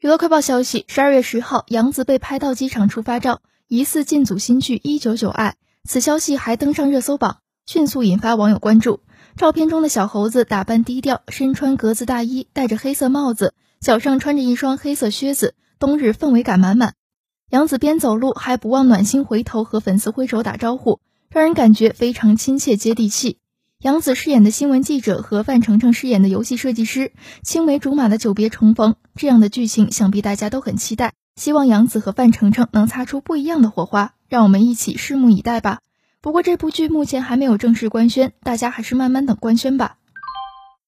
娱乐快报消息：十二月十号，杨紫被拍到机场出发照，疑似进组新剧《一九九爱》。此消息还登上热搜榜，迅速引发网友关注。照片中的小猴子打扮低调，身穿格子大衣，戴着黑色帽子，脚上穿着一双黑色靴子，冬日氛围感满满。杨紫边走路还不忘暖心回头和粉丝挥手打招呼，让人感觉非常亲切接地气。杨紫饰演的新闻记者和范丞丞饰演的游戏设计师，青梅竹马的久别重逢，这样的剧情想必大家都很期待。希望杨紫和范丞丞能擦出不一样的火花，让我们一起拭目以待吧。不过这部剧目前还没有正式官宣，大家还是慢慢等官宣吧。